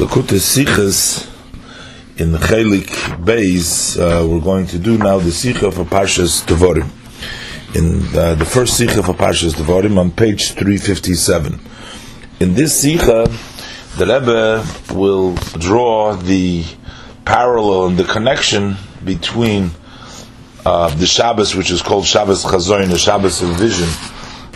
Likkutei Sichos in the Chelik Beis, uh, we're going to do now the Sicha for Parshas Devorim. In uh, the first Sicha for Parshas Devorim on page 357. In this Sicha, the Rebbe will draw the parallel and the connection between uh, the Shabbos, which is called Shabbos Chazoin, the Shabbos of vision,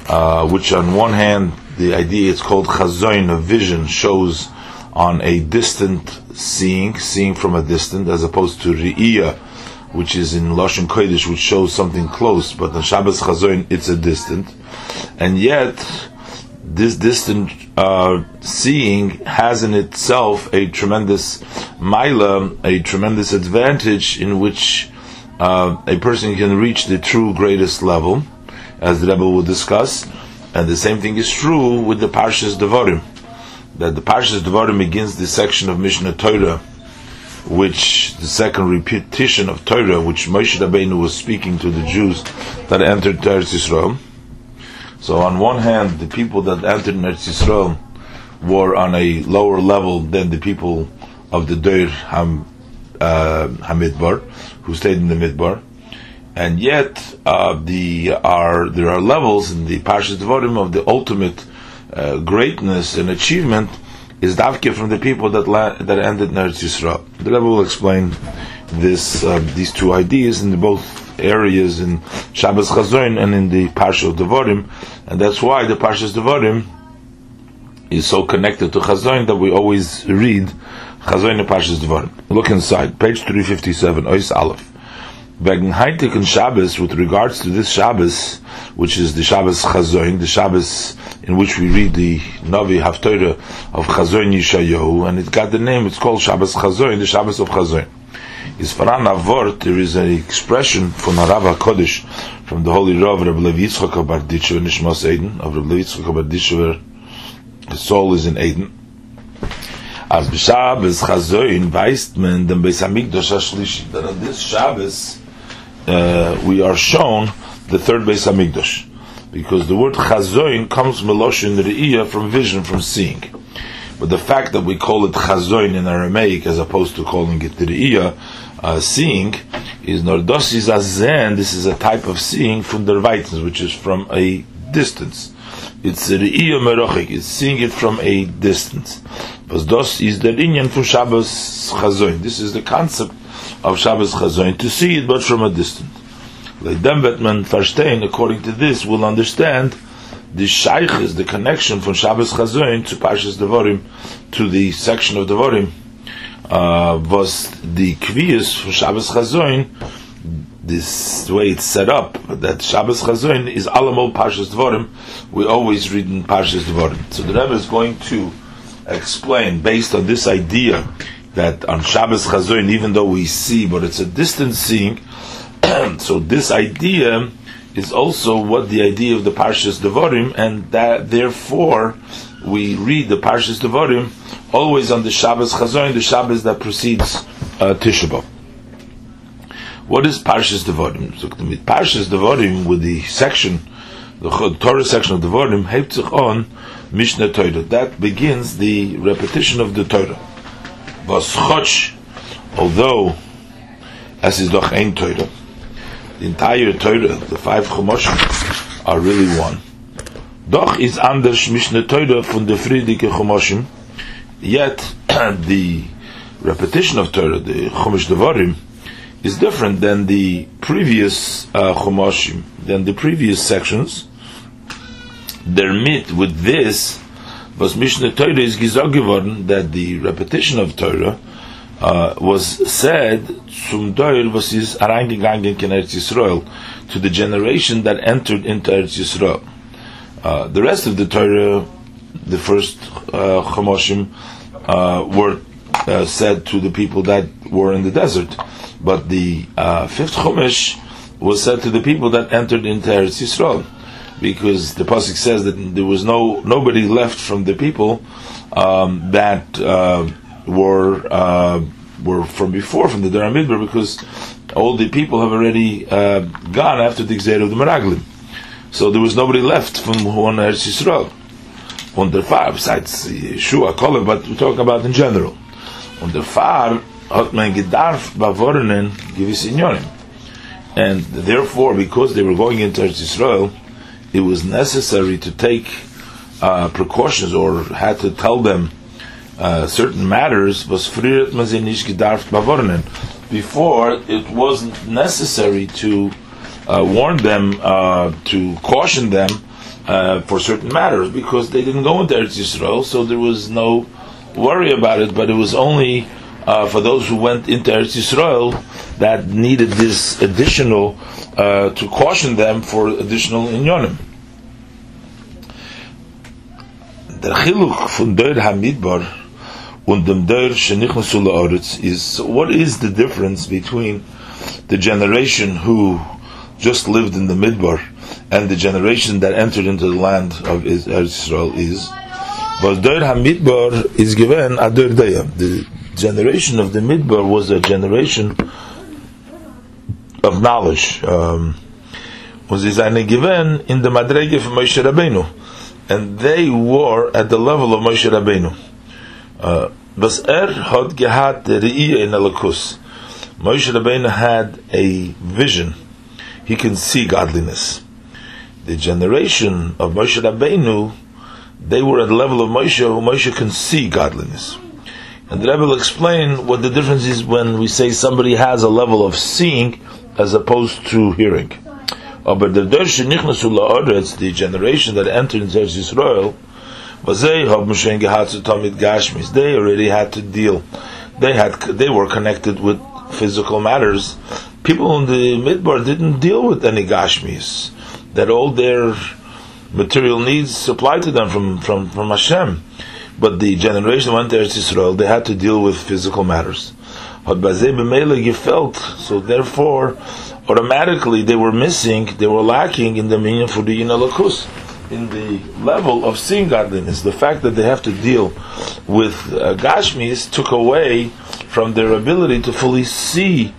uh, which on one hand, the idea is called Chazoin of vision, shows on a distant seeing, seeing from a distance, as opposed to Re'iyah, which is in Lashon Kodesh, which shows something close, but on Shabbos Chazoin, it's a distant. And yet, this distant uh, seeing has in itself a tremendous mila, a tremendous advantage in which uh, a person can reach the true greatest level, as the Rebbe will discuss. And the same thing is true with the Parshas Devarim that the Parshas Devarim begins the section of Mishnah Torah, which the second repetition of Torah, which Moshe Rabbeinu was speaking to the Jews that entered Eretz Yisrael. So on one hand, the people that entered Eretz Yisrael were on a lower level than the people of the Deir Ham, uh, Hamidbar, who stayed in the Midbar. And yet, uh, the are there are levels in the Parshas Devarim of the ultimate uh, greatness and achievement is davke from the people that la- that ended in Eretz Yisrael. The Rebbe will explain this uh, these two ideas in both areas in Shabbos Chazoin and in the Parsha of Devarim, and that's why the Parsha of Devarim is so connected to Chazoin that we always read Chazoin and Parsha Devarim. Look inside, page three fifty seven, Ois Aleph. Wegen Heitik and Shabbos, with regards to this Shabbos, which is the Shabbos Chazoin, the Shabbos in which we read the Navi Haftorah of Chazoin Yishayahu, and it got the name, it's called Shabbos Chazoin, the Shabbos of Chazoin. Is Faran Avort, there is an expression from Rav HaKodesh, from the Holy Rav, Rabbi Levi Yitzchak of Barditchev, Nishmas Eden, of Rabbi Levi Yitzchak of Barditchev, the soul is in Eden. As b'Shabbos Chazoin, weist man dem Beis HaMikdash HaShlishi, that on this Shabbos, uh, we are shown the third Beis Hamikdash, because the word chazoin comes meloshin re'iyah from vision, from seeing. But the fact that we call it chazoin in Aramaic as opposed to calling it re'iyah, uh, seeing, is nordosis azen. This is a type of seeing from the which is from a distance. It's re'iyah merochik. It's seeing it from a distance. But dos is the inyan for Shabbos chazoin. This is the concept of Shabbos Chazoin to see it, but from a distance. Leidem Betman Farstein, according to this, will understand the shaykh is the connection from Shabbos Chazoin to Parshas Devarim to the section of Devarim uh, was the kvius for Shabbos Chazoin. This way it's set up that Shabbos Chazoin is Alamol Parshas Devarim. We always read in Parshas Devarim. So the Rebbe is going to explain based on this idea that on Shabbos Chazoin, even though we see, but it's a distant seeing. so this idea is also what the idea of the Parshas Devarim, and that therefore we read the Parshas Devarim always on the Shabbos Chazoin, the Shabbos that precedes uh, Tisha B'av. What is Parshas Devarim? So Parshas Devarim with the section, the Torah section of Devarim, Heiptzich on Mishnah Torah. That begins the repetition of the Torah was Chotch, although, as is doch ein Torah, the entire Torah, the five Chumoshim, are really one. Doch is anders Mishnah Torah von der Friedike Chumoshim, yet the repetition of Torah, the Chumash Devarim, is different than the previous uh, Chumoshim, than the previous sections. Their mit with this was Mishnah Torah is gesagt geworden that the repetition of Torah uh, was said zum Doir was is areingegangen in Eretz Yisrael to the generation that entered into Eretz Yisrael. Uh, the rest of the Torah, the first uh, Chomoshim, uh, were uh, said to the people that were in the desert, but the uh, fifth Chumash was said to the people that entered into Eretz Yisrael because the pasuk says that there was no nobody left from the people um, that uh, were uh, were from before from the Dara Midbar because all the people have already uh, gone after the Gzeir of the Meraglim. So there was nobody left from who on Eretz Yisrael. Und der Fahr, besides Yeshua, Kolev, but we're talking about in general. Und the Fahr hat man gedarft bewornen gewisse Inyonim. And therefore, because they were going into Eretz Yisrael, it was necessary to take uh, precautions or had to tell them uh, certain matters was. Before, it wasn't necessary to uh, warn them, uh, to caution them uh, for certain matters because they didn't go into Eretz Yisrael, so there was no worry about it. But it was only uh, for those who went into Eretz Yisrael that needed this additional uh, to caution them for additional inyonim. Der Chiluk von Der Hamidbar und dem Der Shenichnasu La'aretz is what is the difference between the generation who just lived in the Midbar and the generation that entered into the land of Israel is. But Der HaMidbar is given Adur Daya. The generation of the Midbar was a generation of knowledge. Um, was eine given in the Madrege of Moshe Rabbeinu. And they were at the level of Moshe Rabbeinu. Uh, was er in Elikus. Moshe Rabbeinu had a vision. He can see godliness the generation of Moshe Rabbeinu, they were at the level of Moshe, who Moshe can see godliness. And the Rebbe will explain what the difference is when we say somebody has a level of seeing as opposed to hearing. Uh, but the generation that entered into Israel, was they They already had to deal. They had they were connected with physical matters. People in the Midbar didn't deal with any Gashmis that all their material needs supplied to them from, from, from Hashem. But the generation went to Eretz Yisrael, they had to deal with physical matters. But Bazei B'Meila you felt, so therefore, automatically they were missing, they were lacking in the for the Yinalakus, in the level of seeing godliness. The fact that they have to deal with uh, Gashmis took away from their ability to fully see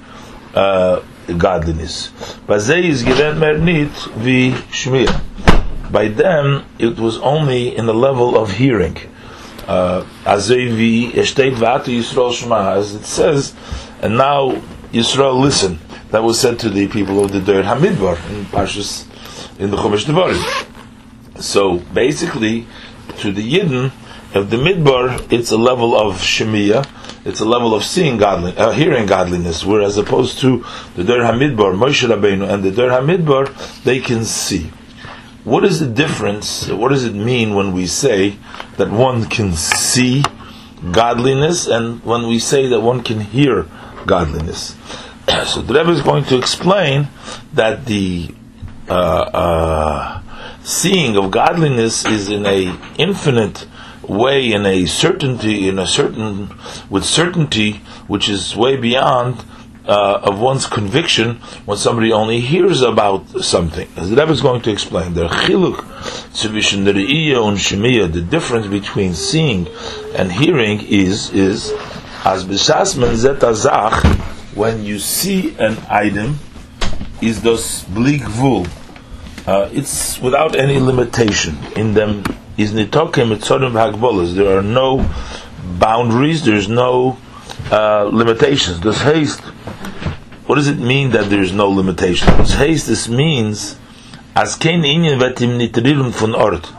uh, godliness. Is given meit vi. By them, it was only in the level of hearing. Uh, as it says, and now Yisrael listen. That was said to the people of the Der Hamidbar in Parshas in the Chumash Devarim. So basically, to the Yidden of the Midbar, it's a level of Shemiya, it's a level of seeing godly, uh, hearing godliness, whereas opposed to the Der Hamidbar, Moshe Rabbeinu, and the Der Hamidbar, they can see. What is the difference? What does it mean when we say that one can see godliness, and when we say that one can hear godliness? so the Rebbe is going to explain that the uh, uh, seeing of godliness is in a infinite way in a certainty, in a certain, with certainty, which is way beyond uh, of one's conviction when somebody only hears about something. As the Rebbe is going to explain, the chiluk the difference between seeing and hearing is is as b'shas zet when you see an item is those blig vul. Uh, it's without any limitation in them is nitokim etzodim hagbolas. There are no boundaries. There's no uh, limitations. This haste. What does it mean that there is no limitation? This means as kein inyan von ort.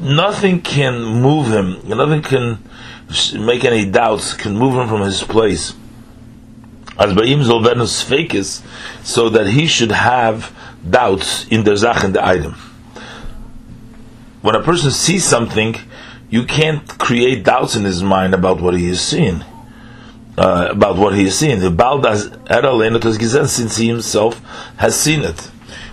Nothing can move him. Nothing can make any doubts. Can move him from his place. As ba'im zolvenus fakis, so that he should have doubts in the zach and the item when a person sees something, you can't create doubts in his mind about what he is seeing. Uh, about what he is seeing. The Baldas since he himself has seen it.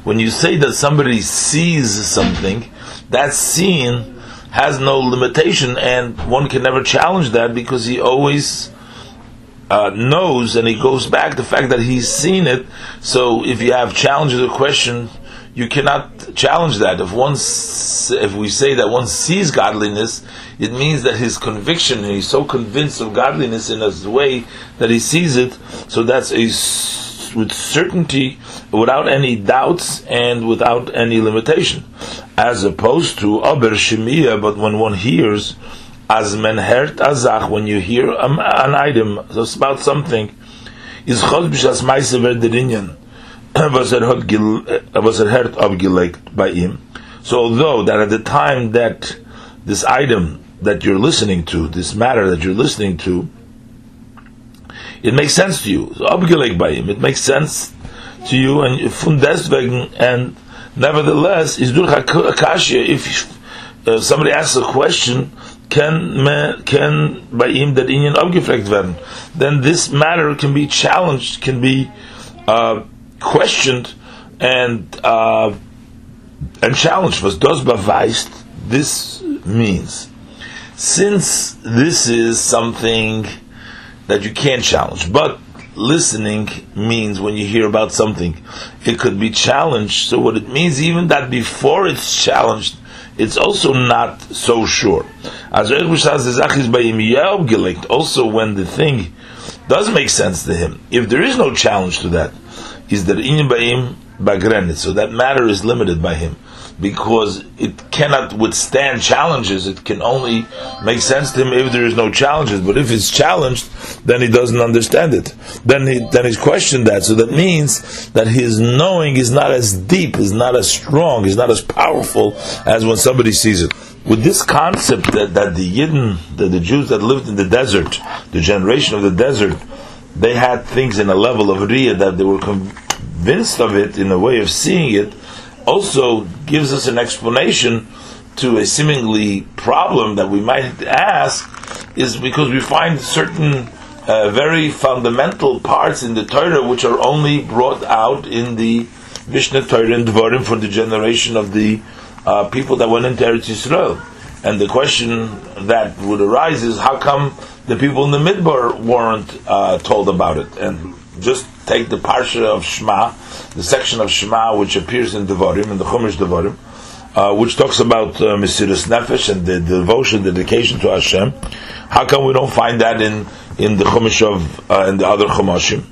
When you say that somebody sees something, that seeing has no limitation, and one can never challenge that because he always uh, knows and he goes back the fact that he's seen it. So if you have challenges or questions you cannot challenge that. If one, if we say that one sees godliness, it means that his conviction, he's so convinced of godliness in a way that he sees it. So that's a with certainty, without any doubts and without any limitation, as opposed to aber shemiya. But when one hears, as men hert azach, when you hear um, an item about something, is chod b'shas ma'ase verderinyan, was er heard abgelegt by him. So although that at the time that this item that you're listening to, this matter that you're listening to, it makes sense to you. So abgelegt by him, it makes sense to you, and from deswegen, and nevertheless, is durch akashia, if uh, somebody asks a question, can can by him that Indian abgefragt werden, then this matter can be challenged, can be uh, questioned, and uh, and challenged. Was does beweist? This means since this is something that you can't challenge, but listening means when you hear about something, it could be challenged. So what it means, even that before it's challenged, it's also not so sure. Also when the thing does make sense to him, if there is no challenge to that, is that in baim bagrenit, so that matter is limited by him because it cannot withstand challenges. It can only make sense to him if there is no challenges. But if it's challenged, then he doesn't understand it. Then he then he's questioned that. So that means that his knowing is not as deep, is not as strong, is not as powerful as when somebody sees it. With this concept that, that the Yidden, that the Jews that lived in the desert, the generation of the desert, they had things in a level of Riyah that they were convinced of it in a way of seeing it, also gives us an explanation to a seemingly problem that we might ask is because we find certain uh, very fundamental parts in the Torah which are only brought out in the Mishnah Torah and Dvarim for the generation of the uh, people that went into Eretz Yisrael. And the question that would arise is how come the people in the Midbar weren't uh, told about it? And just take the parsha of Shema, the section of Shema which appears in Devarim, in the Chumash Devarim, uh, which talks about uh, Mesiris Nefesh and the, devotion, dedication to Hashem. How come we don't find that in, in the Chumash of, uh, in the other Chumashim?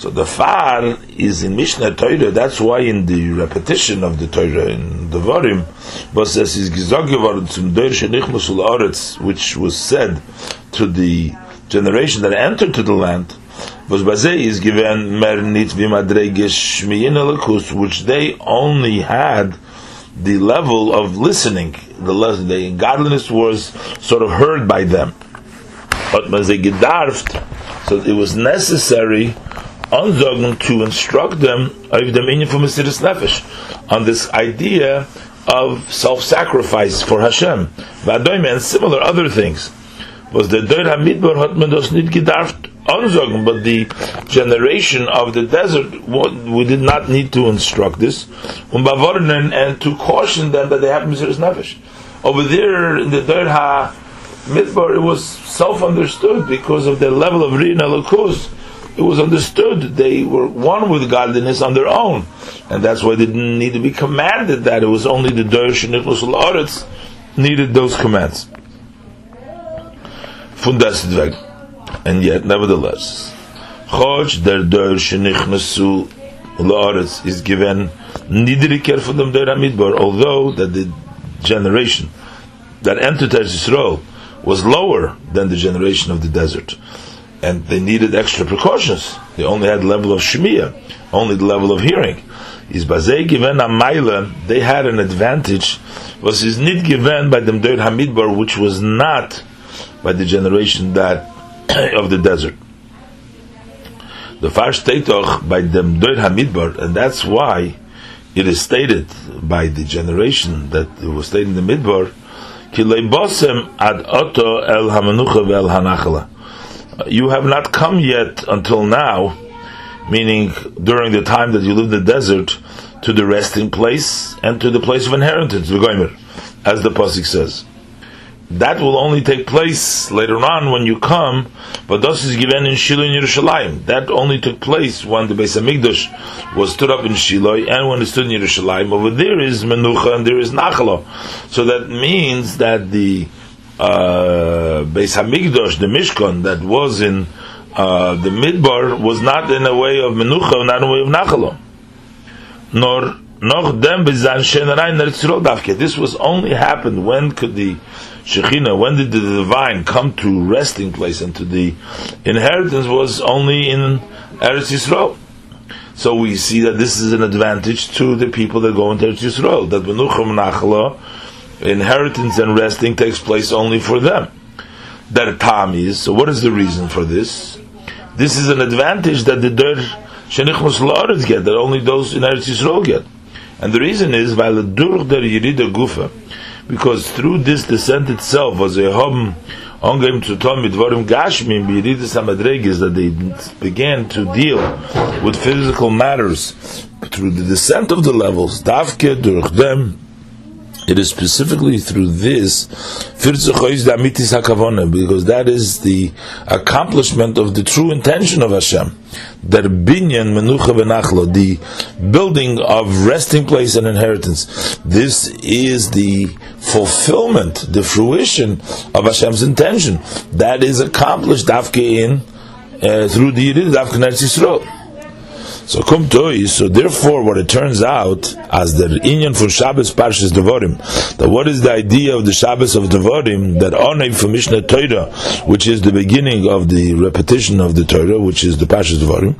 So the far is in Mishnah Torah. That's why in the repetition of the Torah in Devarim, was es is gesagt zum Oretz, which was said to the generation that entered to the land, was Bazei is given Mernit Vimadregesh which they only had the level of listening, the, lesson, the godliness was sort of heard by them. But Bazei Gedarft, so it was necessary on to instruct them of the meaning for Mesiris Nefesh on this idea of self-sacrifice for Hashem, and similar other things. Was the Deir Hamidbar hat man das nicht gedarft ansagen, but the generation of the desert, we did not need to instruct this, and to caution them that they have Mesiris Nefesh. Over there in the Deir HaMidbar, it was self-understood because of the level of Rina Lakus it was understood they were one with godliness on their own, and that's why they didn't need to be commanded that it was only the Dersh and Nicholas Loretz needed those commands. Fundestveg. And yet, nevertheless, Choj der Dersh Nichnasu Loretz is given Nidriker for them Der although that the generation that entered Israel was lower than the generation of the desert and they needed extra precautions. They only had level of shemiya, only the level of hearing. Is bazei given a maila, they had an advantage, was is not given by the Mdoir Hamidbar, which was not by the generation that of the desert. The first steitoch by the Mdoir Hamidbar, and that's why it is stated by the generation that it was stated in the Midbar, bosem ad oto el hamanucha vel hanachala you have not come yet until now, meaning during the time that you live in the desert, to the resting place and to the place of inheritance, as the Pasik says. That will only take place later on when you come, but this is given in Shiloh in Yerushalayim. That only took place when the Beis Hamikdash was stood up in Shiloh and when it stood in Yerushalayim. Over there is Menucha and there is Nachalo. So that means that the uh, Beis Hamikdash, the Mishkan that was in uh, the midbar was not in a way of menucha, not in a way of nachalo. Nor noch dem bezan shenarai nerziro davke. This was only happened when could the Shekhinah, when did the divine come to resting place and to the inheritance was only in Eretz Yisrael. So we see that this is an advantage to the people that go into Eretz Yisrael, that Menucham Nachla, inheritance and resting takes place only for them. That time is, so what is the reason for this? This is an advantage that the Der Shenichmus La'aretz get, that only those in Eretz Yisrael get. And the reason is, Dur der Yerida Gufa, because through this descent itself was a hom ongoing to tell me dvarim gashmim b'yiridis hamadregis that they began to deal with physical matters through the descent of the levels davke durch them it is specifically through this because that is the accomplishment of the true intention of Hashem. That binyan menucha v'nachlo, the building of resting place and inheritance. This is the fulfillment, the fruition of Hashem's intention. That is accomplished dafke in uh, through the Yirid Dafke Yisrael. So toy, so therefore what it turns out, as the inyan for Shabbos Parshas Devarim, that what is the idea of the Shabbos of Devarim, that onay for Mishnah Torah, which is the beginning of the repetition of the Torah, which is the Parshas Devarim,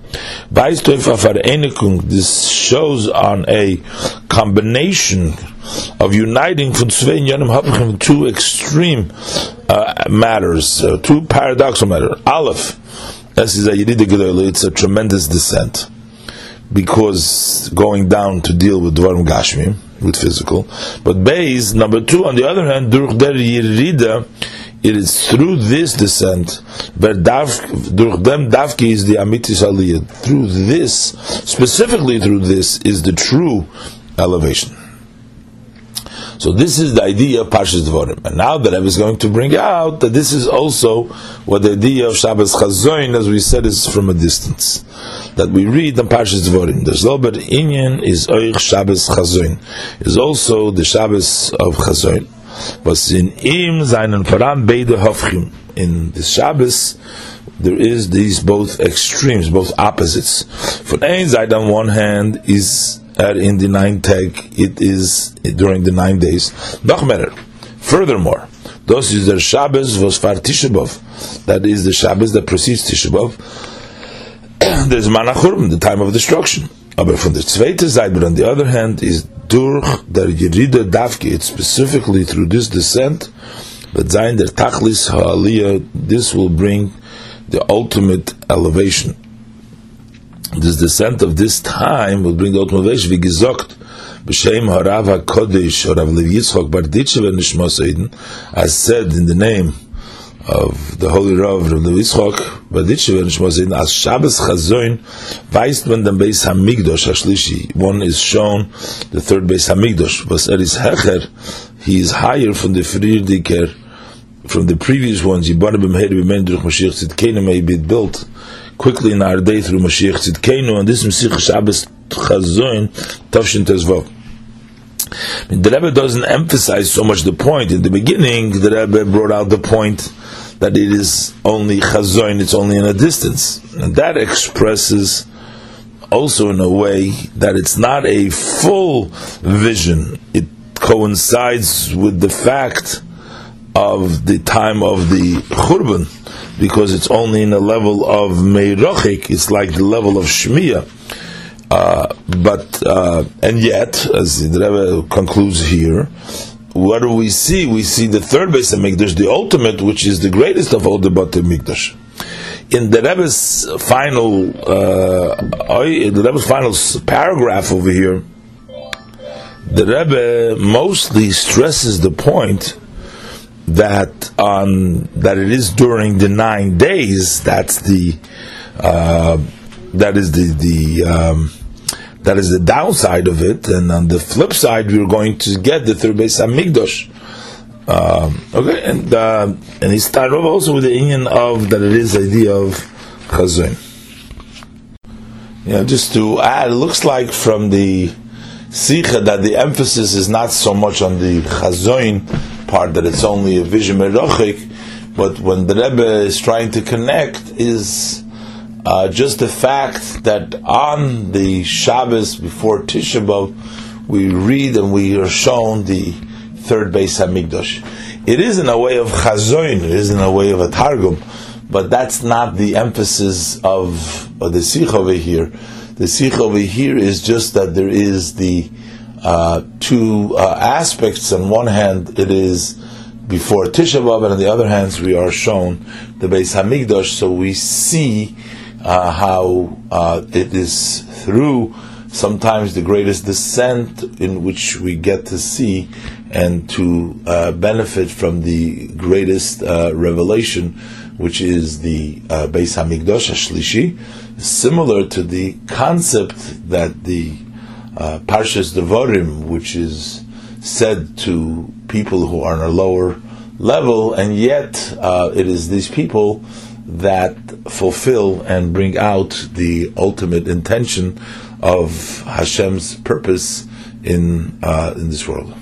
this shows on a combination of uniting from two extreme uh, matters, uh, two paradoxal matters. Aleph, this is a it's a tremendous descent because going down to deal with Dvarim Gashmi, with physical. But Beis, number two, on the other hand, durch der Yerida, it is through this descent, durch dem Davki is the Amitis Aliyah. Through this, specifically through this, is the true elevation. So this is the idea of Parshas Dvorim. And now that I was going to bring out that this is also what the idea of Shabbos Chazoin, as we said, is from a distance. That we read in Parshas Dvorim. The Zlober Inyan is Oich Shabbos Chazoin. Is also the Shabbos of Chazoin. Was in im seinen Param beide Hofchim. In the Shabbos, there is these both extremes, both opposites. For ein side on one hand is in the nine tag, it is during the nine days. Noch Furthermore, those is the Shabbos was far Tishabov. That is the Shabbos that precedes Tishabov. There's Manachurm, the time of destruction. But from the zweite side, but on the other hand, is durch der Yerida Davke, it's specifically through this descent, but zayin der Tachlis Ha'aliyah, this will bring the ultimate elevation this descent of this time will bring the ultimate motivation. Wie gesagt, b'shem harav hakodesh or Rav Yitzchok Barditchev Nishma as said in the name of the Holy Rav Rav Yitzchok Barditchev Nishma as Shabbos Chazoin weist man den Beis Hamigdosh Hashlishi. One is shown the third Beis Hamigdosh. Was er is Hecher, he is higher from the Friediker, from the previous ones. Yibana b'mheir b'men durch Mashiach Tzidkenu may be built quickly in our day through Mashiach Tzidkenu, and this Mashiach Shabbos Chazoin, Tavshin Tezvav. The Rebbe doesn't emphasize so much the point. In the beginning, the Rebbe brought out the point that it is only chazoin, it's only in a distance. And that expresses also in a way that it's not a full vision. It coincides with the fact of the time of the Churban, because it's only in the level of Meirochik, it's like the level of Shmiya. Uh, but uh, and yet, as the Rebbe concludes here, what do we see? We see the third base of Mikdash, the ultimate, which is the greatest of all the Bate Mikdash. In the Rebbe's final, uh, the Rebbe's final paragraph over here, the Rebbe mostly stresses the point that on that it is during the nine days. That's the uh, that is the the um, that is the downside of it, and on the flip side, we're going to get the third Beis Hamikdash. Um, okay, and uh, and he started off also with the union of that it is the idea of chazon. Yeah, just to add, it looks like from the sikha that the emphasis is not so much on the chazon part that it's only a vision merachik, But when the Rebbe is trying to connect, is uh, just the fact that on the Shabbos before Tisha B'av, we read and we are shown the third Beis Hamikdash. It is in a way of chazoin, it is in a way of a targum, but that's not the emphasis of, of the sikh over here. The sikh over here is just that there is the uh, two uh, aspects. On one hand, it is before Tisha B'av, and on the other hand, we are shown the Beis Hamikdash, so we see uh, how uh, it is through sometimes the greatest descent in which we get to see and to uh, benefit from the greatest revelation, which is the uh, Beis Hamikdash Shlishi, similar to the concept that the uh, Parshas Devarim, which is said to people who are on a lower level, and yet uh, it is these people that fulfill and bring out the ultimate intention of Hashem's purpose in uh, in this world.